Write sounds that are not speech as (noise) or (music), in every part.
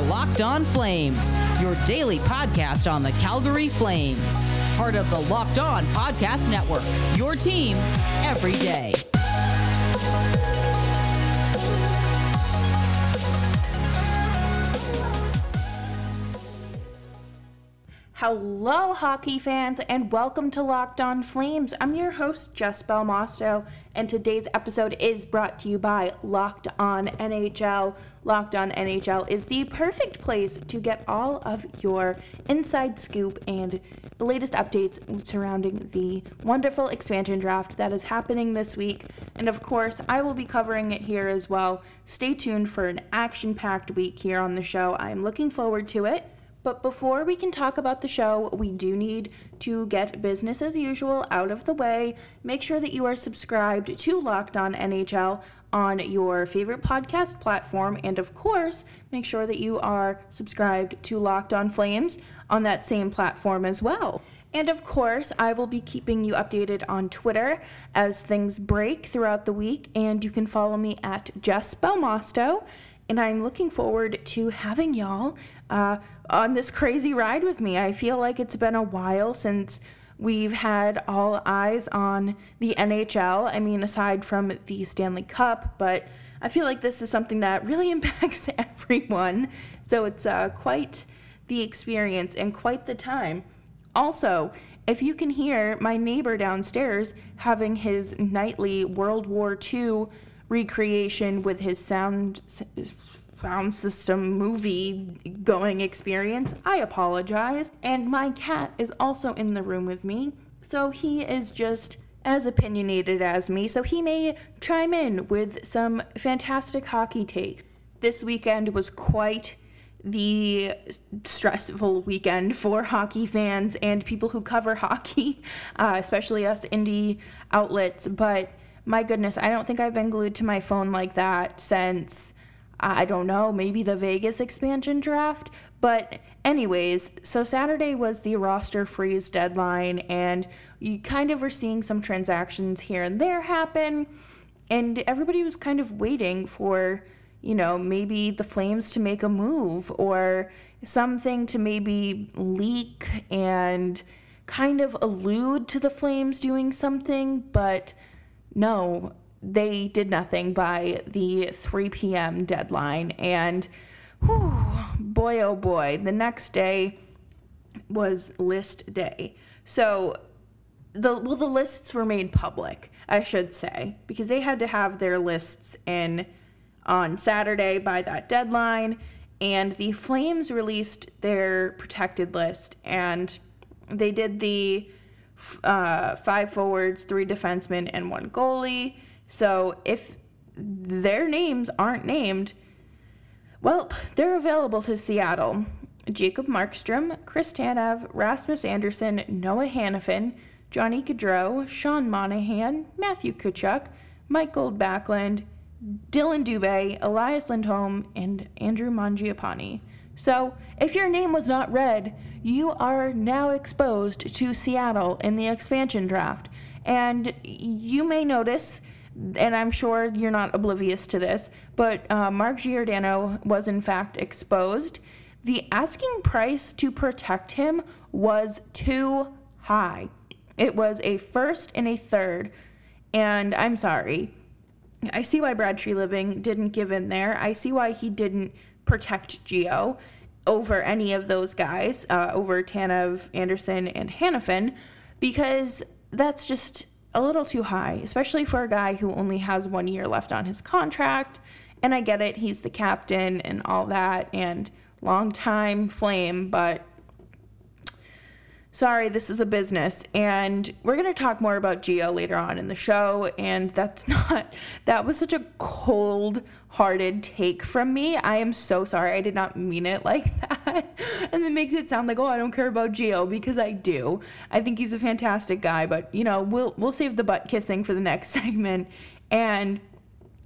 are Locked On Flames, your daily podcast on the Calgary Flames. Part of the Locked On Podcast Network, your team every day. Hello, hockey fans, and welcome to Locked On Flames. I'm your host, Jess Belmosto, and today's episode is brought to you by Locked On NHL. Locked On NHL is the perfect place to get all of your inside scoop and the latest updates surrounding the wonderful expansion draft that is happening this week. And of course, I will be covering it here as well. Stay tuned for an action packed week here on the show. I'm looking forward to it. But before we can talk about the show, we do need to get business as usual out of the way. Make sure that you are subscribed to Locked On NHL on your favorite podcast platform. And of course, make sure that you are subscribed to Locked On Flames on that same platform as well. And of course, I will be keeping you updated on Twitter as things break throughout the week. And you can follow me at Jess Belmosto. And I'm looking forward to having y'all uh, on this crazy ride with me. I feel like it's been a while since we've had all eyes on the NHL. I mean, aside from the Stanley Cup, but I feel like this is something that really (laughs) impacts everyone. So it's uh, quite the experience and quite the time. Also, if you can hear my neighbor downstairs having his nightly World War II recreation with his sound sound system movie going experience, I apologize. And my cat is also in the room with me, so he is just as opinionated as me, so he may chime in with some fantastic hockey takes. This weekend was quite the stressful weekend for hockey fans and people who cover hockey, (laughs) uh, especially us indie outlets. But my goodness, I don't think I've been glued to my phone like that since I don't know, maybe the Vegas expansion draft. But, anyways, so Saturday was the roster freeze deadline, and you kind of were seeing some transactions here and there happen. And everybody was kind of waiting for, you know, maybe the Flames to make a move or something to maybe leak and kind of allude to the Flames doing something. But no, they did nothing by the 3 p.m. deadline. And whew, boy, oh boy, the next day was list day. So the well the lists were made public, I should say, because they had to have their lists in on Saturday by that deadline and the Flames released their protected list and they did the uh, five forwards, three defensemen, and one goalie. So if their names aren't named, well, they're available to Seattle. Jacob Markstrom, Chris Tanev, Rasmus Andersson, Noah Hanifin, Johnny Gaudreau, Sean Monahan, Matthew Tkachuk, Mikael Backlund, Dillon Dubé, Elias Lindholm, and Andrew Mangiapane. So, if your name was not read, you are now exposed to Seattle in the expansion draft. And you may notice and I'm sure you're not oblivious to this, but uh, Mark Giordano was in fact exposed. The asking price to protect him was too high. It was a first and a third, and I'm sorry. I see why Brad Treliving didn't give in there. I see why he didn't protect Gio over any of those guys, uh, over Tanev, Andersson, and Hanifin, because that's just a little too high, especially for a guy who only has one year left on his contract. And I get it, he's the captain and all that, and long time flame, but sorry, this is a business. And we're going to talk more about Gio later on in the show. And that's (laughs) not, that was such a cold hearted take from me. I am so sorry. I did not mean it (laughs) like that. and it makes it sound like, oh, I don't care about Gio because I do. I think he's a fantastic guy, but you know, we'll we'll save the butt kissing for the next (laughs) segment. And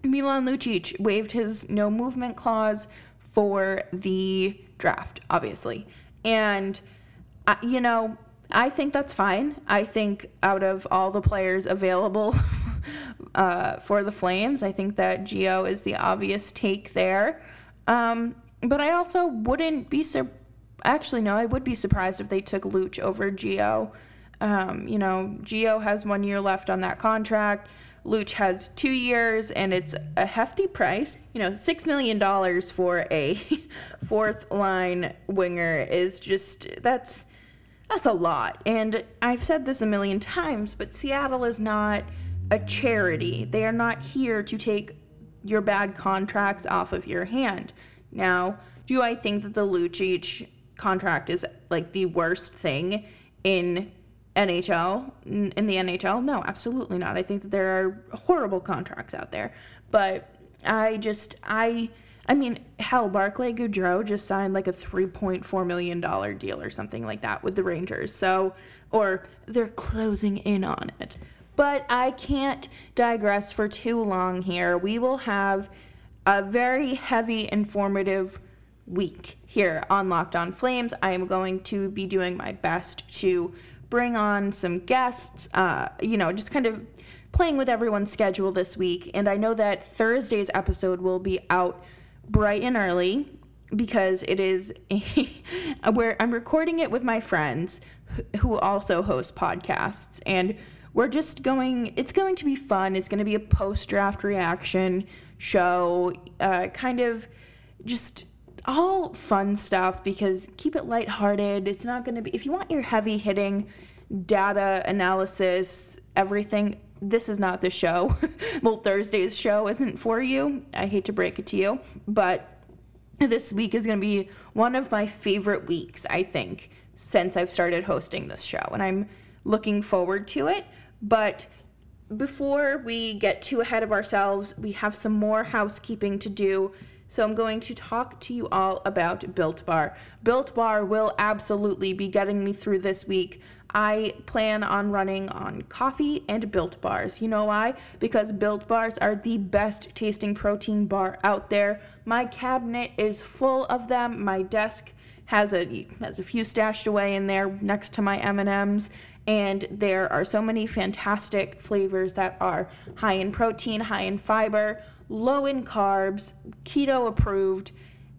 Milan Lucic waived his no movement clause for the draft, obviously. And uh, you know, I think that's fine. I think out of all the players available (laughs) uh, for the Flames, I think that Gio is the obvious take there. Um, but I also wouldn't be sur- actually no, I would be surprised if they took Looch over Gio. Um, you know, Gio has one year left on that contract. Looch has two years, and it's a hefty price. You know, six million dollars for a (laughs) fourth line winger is just that's that's a lot. And I've said this a million times, but Seattle is not a charity. They are not here to take your bad contracts off of your hand. Now, do I think that the Lucic contract is like the worst thing in NHL in the NHL? No, absolutely not. I think that there are horrible contracts out there, but I just I I mean, hell, Barclay Goodrow just signed like a $3.4 million deal or something like that with the Rangers. So, or they're closing in on it. But I can't digress for too long here. We will have a very heavy, informative week here on Locked On Flames. I am going to be doing my best to bring on some guests, uh, you know, just kind of playing with everyone's schedule this week. And I know that Thursday's episode will be out bright and early because it is (laughs) where I'm recording it with my friends who also host podcasts. And we're just going it's going to be fun. It's going to be a post draft reaction show uh, kind of just all fun stuff because keep it lighthearted. It's not going to be if you want your heavy hitting data analysis everything this is not the show. (laughs) well, Thursday's show isn't for you. I hate to break it to you, but this week is going to be one of my favorite weeks, I think, since I've started hosting this show. And I'm looking forward to it. But before we get too ahead of ourselves, we have some more housekeeping to do. So I'm going to talk to you all about Built Bar. Built Bar will absolutely be getting me through this week. I plan on running on coffee and built bars. You know why? Because built bars are the best tasting protein bar out there. My cabinet is full of them. My desk has a has a few stashed away in there next to my M&Ms and there are so many fantastic flavors that are high in protein, high in fiber, low in carbs, keto approved,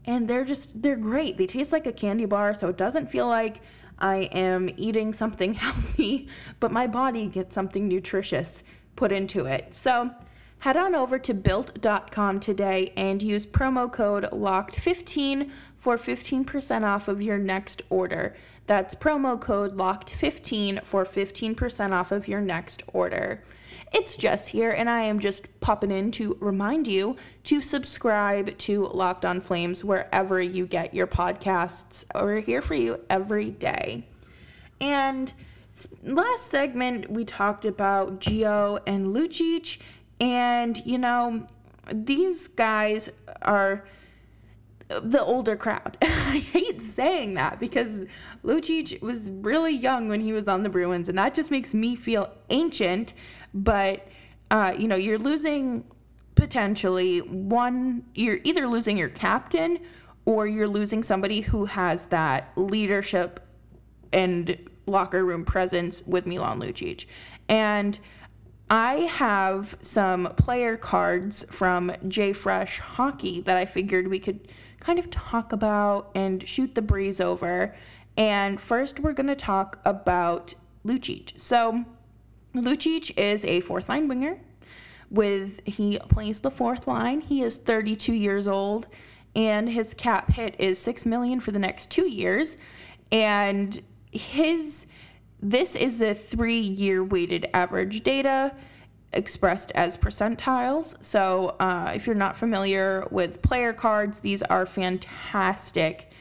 and they're just they're great. They taste like a candy bar, so it doesn't feel like I am eating something (laughs) healthy, but my body gets something nutritious put into it. So head on over to built.com today and use promo code LOCKED15 for 15% off of your next order. That's promo code LOCKED15 for 15% off of your next order. It's Jess here, and I am just popping in to remind you to subscribe to Locked On Flames wherever you get your podcasts. We're here for you every day. And last segment, we talked about Gio and Lucic, and you know, these guys are the older crowd. (laughs) I hate saying that because Lucic was really young when he was on the Bruins, and that just makes me feel ancient but uh, you know you're losing potentially one you're either losing your captain or you're losing somebody who has that leadership and locker room presence with Milan Lucic. And I have some player cards from J Fresh Hockey that I figured we could kind of talk about and shoot the breeze over. And first, we're going to talk about Lucic. So, Lucic is a fourth line winger. With he plays the fourth line. He is 32 years old, and his cap hit is six million for the next two years. And his this is the three-year weighted average data expressed as percentiles. So, uh, if you're not familiar with player cards, these are fantastic,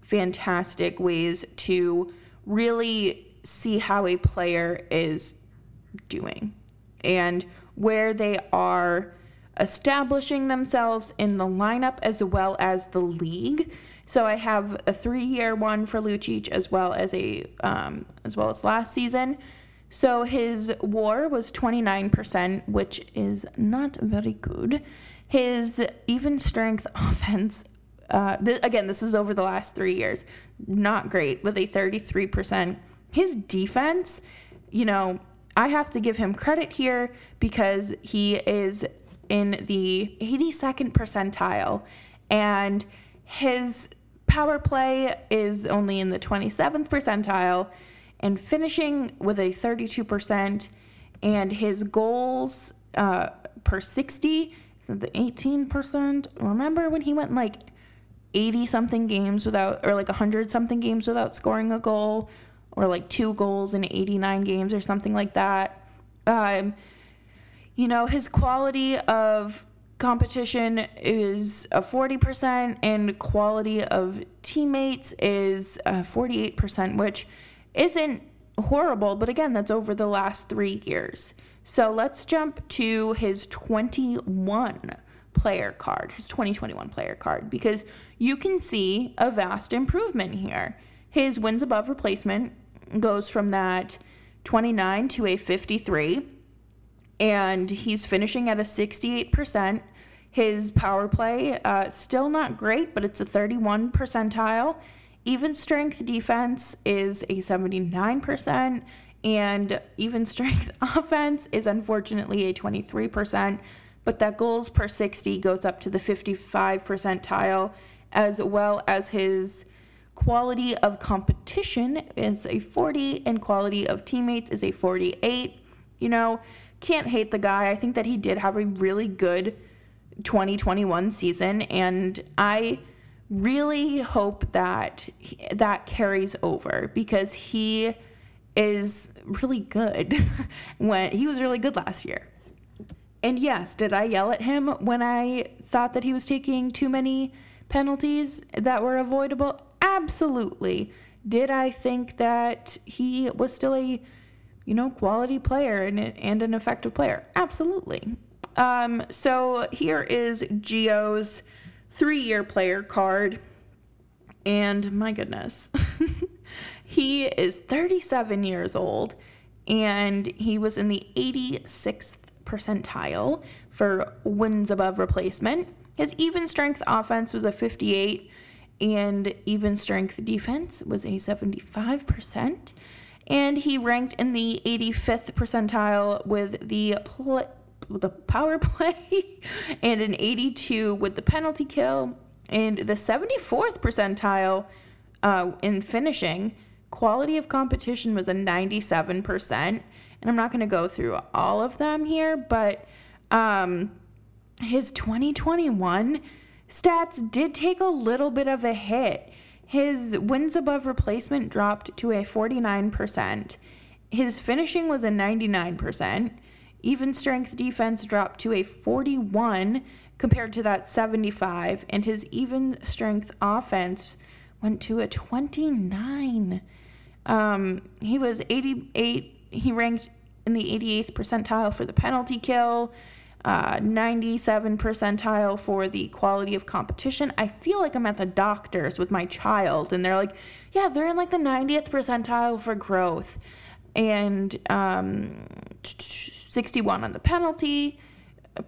fantastic ways to really see how a player is doing and where they are establishing themselves in the lineup as well as the league. So I have a three-year one for Lucic as well as a um, as well as last season. So his WAR was 29%, which is not very good. His even strength (laughs) offense, uh, th- again, this is over the last three years, not great with a 33%. His defense, you know, I have to give him credit here because he is in the 82nd percentile and his power play is only in the 27th percentile and finishing with a 32%. And his goals uh, per 60 is the 18%. Remember when he went like 80 something games without, or like 100 something games without scoring a goal, or like two goals in 89 games or something like that? Um, you know, his quality of competition is a 40% and quality of teammates is a 48%, which isn't horrible, but again, that's over the last three years. So let's jump to his 21 player card, his 2021 player card, because you can see a vast improvement here. His wins above replacement goes from that 29 to a 53, and he's finishing at a 68%. His power play, uh, still not great, but it's a 31 percentile. Even strength defense is a 79%, and even strength (laughs) offense is unfortunately a 23%, but that goals per 60 goes up to the 55 percentile, as well as his quality of competition is a 40, and quality of teammates is a 48. You know, can't hate the guy. I think that he did have a really good 2021 season, and I really hope that that carries over because he is really good (laughs) when he was really good last year. And yes, did I yell at him when I thought that he was taking too many penalties that were avoidable? Absolutely. Did I think that he was still a, you know, quality player and, and an effective player? Absolutely. Um, so here is Gio's three year player card. And my goodness, (laughs) he is 37 years old and he was in the 86th percentile for wins above replacement. His even strength offense was a 58 and even strength defense was a 75%. And he ranked in the 85th percentile with the pl- the power (laughs) play and an 82 with the penalty kill and the 74th percentile uh, in finishing. Quality of competition was a 97%. And I'm not going to go through all of them here, but um, his 2021 stats did take a little bit of a hit. His wins above replacement dropped to a 49%. His finishing was a 99%. Even strength defense dropped to a 41 compared to that 75, and his even strength offense went to a 29. Um, he was 88, he ranked in the 88th percentile for the penalty kill, uh, 97 percentile for the quality of competition. I feel like I'm at the doctor's with my child, and they're like, yeah, they're in like the 90th percentile for growth and um, 61 on the penalty.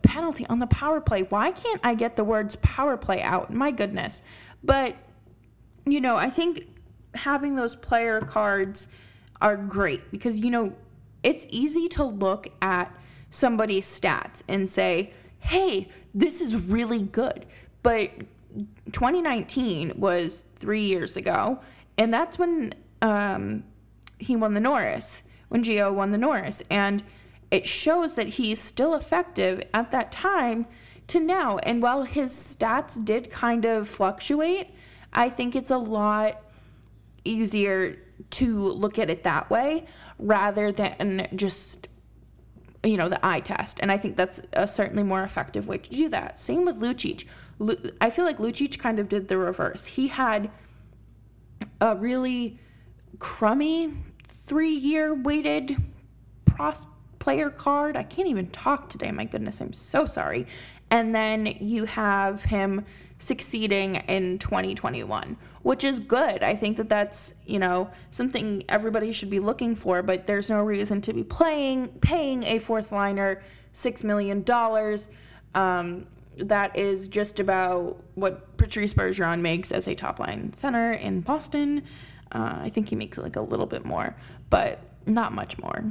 Penalty on the power play. Why can't I get the words power play out? My goodness. But, you know, I think having those player cards are great because, you know, it's easy to look at somebody's stats and say, hey, this is really good. But 2019 was three years ago, and that's when um, he won the Norris, when Gio won the Norris. And it shows that he's still effective at that time to now. And while his stats did kind of fluctuate, I think it's a lot easier to look at it that way rather than just you know the eye test and i think that's a certainly more effective way to do that same with lucic i feel like lucic kind of did the reverse he had a really crummy three year weighted pros player card. I can't even talk today. My goodness, I'm so sorry. And then you have him succeeding in 2021, which is good. I think that that's, you know, something everybody should be looking for, but there's no reason to be playing paying a fourth liner 6 million dollars. Um, that is just about what Patrice Bergeron makes as a top line center in Boston. Uh, I think he makes like a little bit more, but not much more.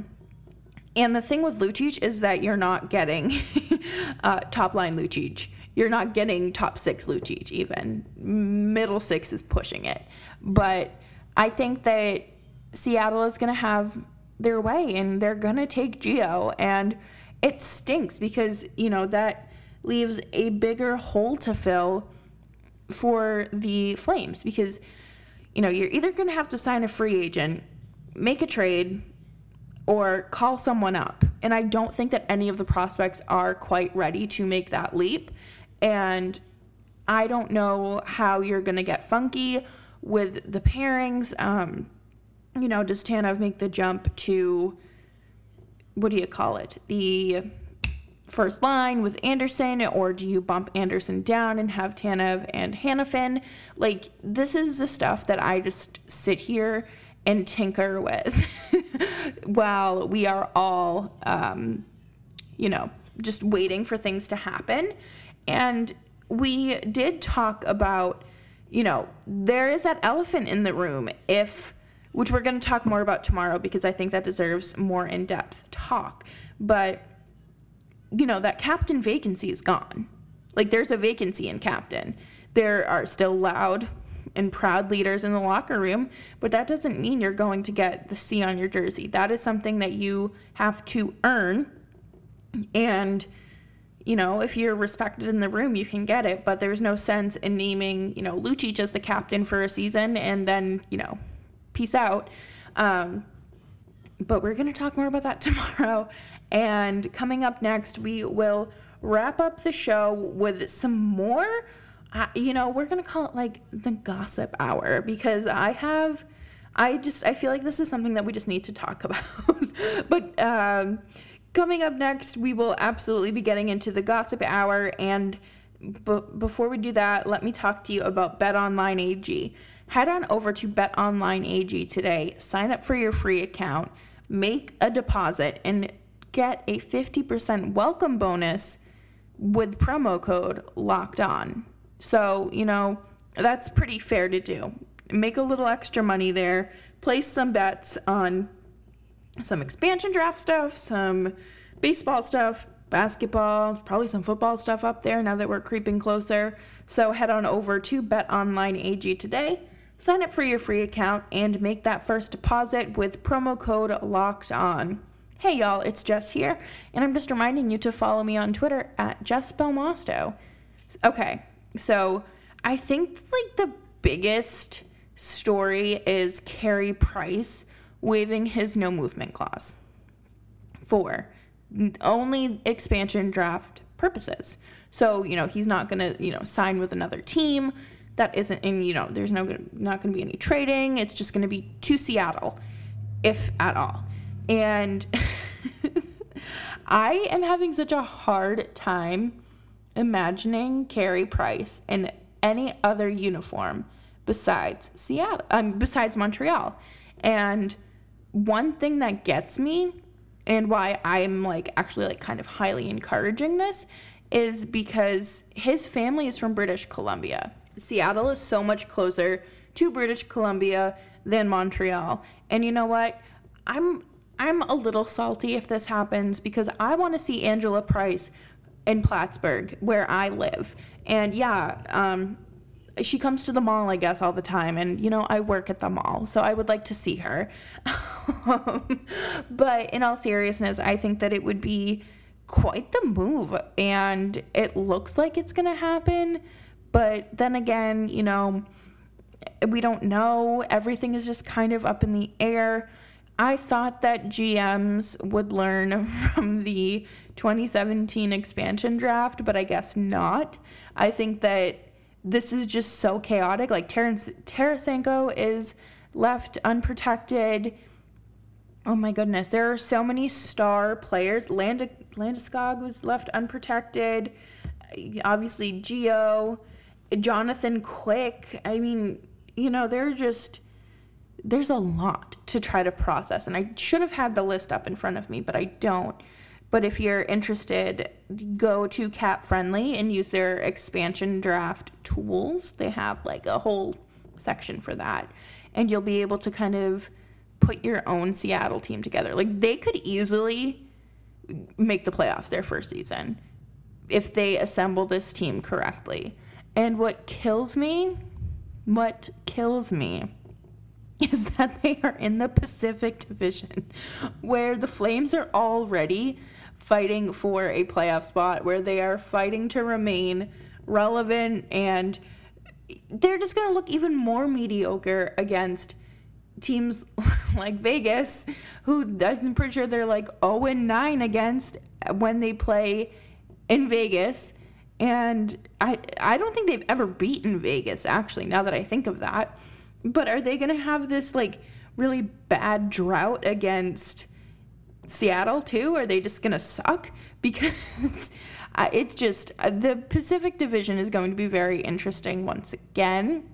And the thing with Lucic is that you're not getting (laughs) uh, top line Lucic. You're not getting top six Lucic even. Middle six is pushing it. But I think that Seattle is going to have their way and they're going to take Gio. And it stinks because, you know, that leaves a bigger hole to fill for the Flames because, you know, you're either going to have to sign a free agent, make a trade, or call someone up. And I don't think that any of the prospects are quite ready to make that leap. And I don't know how you're going to get funky with the pairings. Um, you know, does Tanev make the jump to what do you call it? The first line with Andersson, or do you bump Andersson down and have Tanev and Hanifin? Like, this is the stuff that I just sit here and tinker with (laughs) while we are all, um, you know, just waiting for things to happen. And we did talk about, you know, there is that elephant in the room if which we're going to talk more about tomorrow because I think that deserves more in-depth talk. But you know, that captain vacancy is gone. Like there's a vacancy in captain. There are still loud and proud leaders in the locker room, but that doesn't mean you're going to get the C on your jersey. That is something that you have to earn. And, you know, if you're respected in the room, you can get it, but there's no sense in naming, you know, Lucic as the captain for a season and then, you know, peace out. Um, but we're going to talk more about that (laughs) tomorrow. And coming up next, we will wrap up the show with some more I, you know, we're gonna call it like the gossip hour because I have, I just, I feel like this is something that we just need to talk (laughs) about. but um, coming up next, we will absolutely be getting into the gossip hour. And b- before we do that, let me talk to you about Bet Online AG. Head on over to Bet Online AG today, sign up for your free account, make a deposit, and get a 50% welcome bonus with promo code locked on. So, you know, that's pretty fair to do. Make a little extra money there, place some bets on some expansion draft stuff, some baseball stuff, basketball, probably some football stuff up there now that we're creeping closer. So head on over to Bet Online AG today, sign up for your free account, and make that first deposit with promo code LOCKED ON. Hey y'all, it's Jess here, and I'm just reminding you to follow me on Twitter at Jess Belmosto. Okay, so I think like the biggest story is Carey Price waiving his no movement clause for only expansion draft purposes. So, you know, he's not going to, you know, sign with another team. That isn't and you know, there's no not going to be any trading. It's just going to be to Seattle if at all. And (laughs) I am having such a hard time imagining Carey Price in any other uniform besides Seattle, um, besides Montreal. And one thing that gets me and why I'm like actually like kind of highly encouraging this is because his family is from British Columbia. Seattle is so much closer to British Columbia than Montreal. And you know what? I'm I'm a little salty if this happens because I want to see Angela Price in Plattsburgh, where I live. And yeah, um, she comes to the mall, I guess, all the time. And, you know, I work at the mall, so I would like to see her. (laughs) but in all seriousness, I think that it would be quite the move. And it looks like it's going to happen. But then again, you know, we don't know. Everything is just kind of up in the air. I thought that GMs would learn (laughs) from the 2017 expansion draft, but I guess not. I think that this is just so chaotic. Like Terrence Tarasenko is left unprotected. Oh my goodness, there are so many star players. Land- Landeskog was left unprotected. Obviously, Gio, Jonathan Quick. I mean, you know, they're just there's a lot to try to process. And I should have had the list up in front of me, but I don't. But if you're interested, go to Cap Friendly and use their expansion draft tools. They have like a whole section for that. And you'll be able to kind of put your own Seattle team together. Like they could easily make the playoffs their first season. if they assemble this team correctly. And what kills me, what kills me (laughs) is that they are in the Pacific Division where the Flames are already fighting for a playoff spot, where they are fighting to remain relevant and they're just going to look even more mediocre against teams (laughs) like Vegas, who I'm pretty sure they're like 0 and 9 against when they play in Vegas. And I I don't think they've ever beaten Vegas actually now that I think of that. But are they going to have this like really bad drought against Seattle too? Are they just going to suck (laughs) because it's just uh, the Pacific Division is going to be very interesting once again.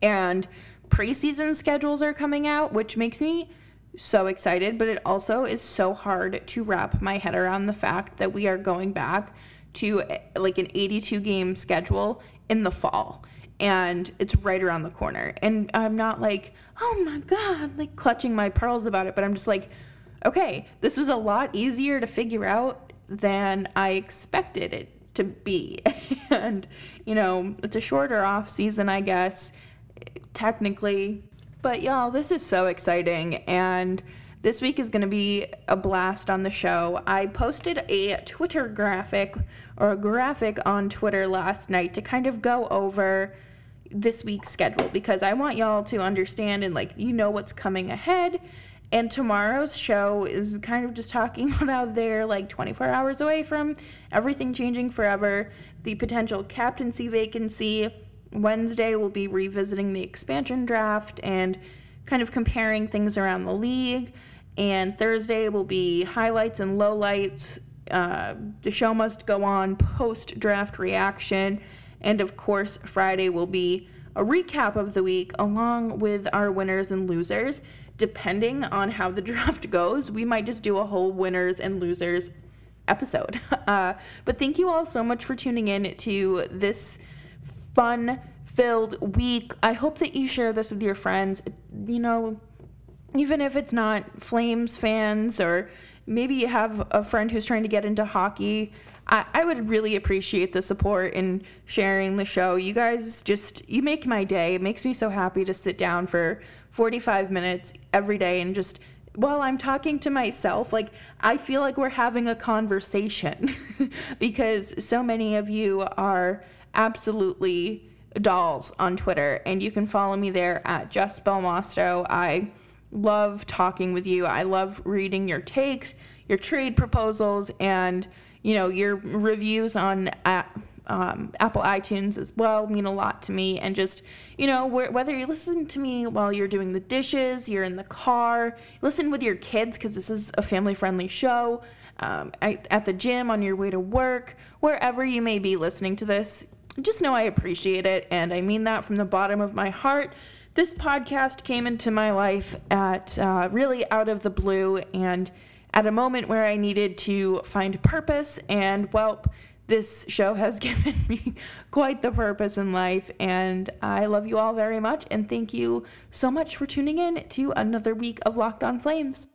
And preseason schedules are coming out, which makes me so excited, but it also is so hard to wrap my head around the fact that we are going back to eh, like an 82 game schedule in the fall and it's right around the corner. And I'm not like, oh my God, like clutching my pearls about it, but I'm just like, okay, this was a lot easier to figure out than I expected it to be. (laughs) and, you know, it's a shorter off season, I guess technically. But y'all, this is so exciting. And this week is going to be a blast on the show. I posted a Twitter graphic or a graphic on Twitter last night to kind of go over this week's schedule because I want y'all to understand and like you know what's coming ahead. And tomorrow's show is kind of just talking (laughs) about they're like 24 hours away from everything changing forever, the potential captaincy vacancy, Wednesday, we'll be revisiting the expansion draft and kind of comparing things around the league. And Thursday will be highlights and lowlights. Uh, the show must go on post draft reaction. And of course, Friday will be a recap of the week along with our winners and losers. Depending on how the (laughs) draft goes, we might just do a whole winners and losers episode. (laughs) Uh, but thank you all so much for tuning in to this fun filled week. I hope that you share this with your friends. You know, even if it's not Flames fans or maybe you have a friend who's trying to get into hockey. I, I would really appreciate the support in sharing the show. You guys just, you make my day. It makes me so happy to sit down for 45 minutes every day and just while I'm talking to myself, like I feel like we're having a conversation (laughs) because so many of you are absolutely dolls on Twitter, and you can follow me there at Jess Belmosto. I love talking with you. I love reading your takes, your trade proposals, and you know your reviews on um, Apple iTunes as well mean a lot to me. And just you know wh- whether you listen to me while you're doing the dishes, you're in the car, listen with your kids because this is a family-friendly show. Um, at the gym, on your way to work, wherever you may be listening to this, just know I appreciate it, and I mean that from the bottom of my heart. This podcast came into my life at uh, really out of the blue and at a moment where I needed to find purpose, and well, this show has (laughs) given me quite the purpose in life, and I love you all very much, and thank you so much for tuning in to another week of Locked On Flames.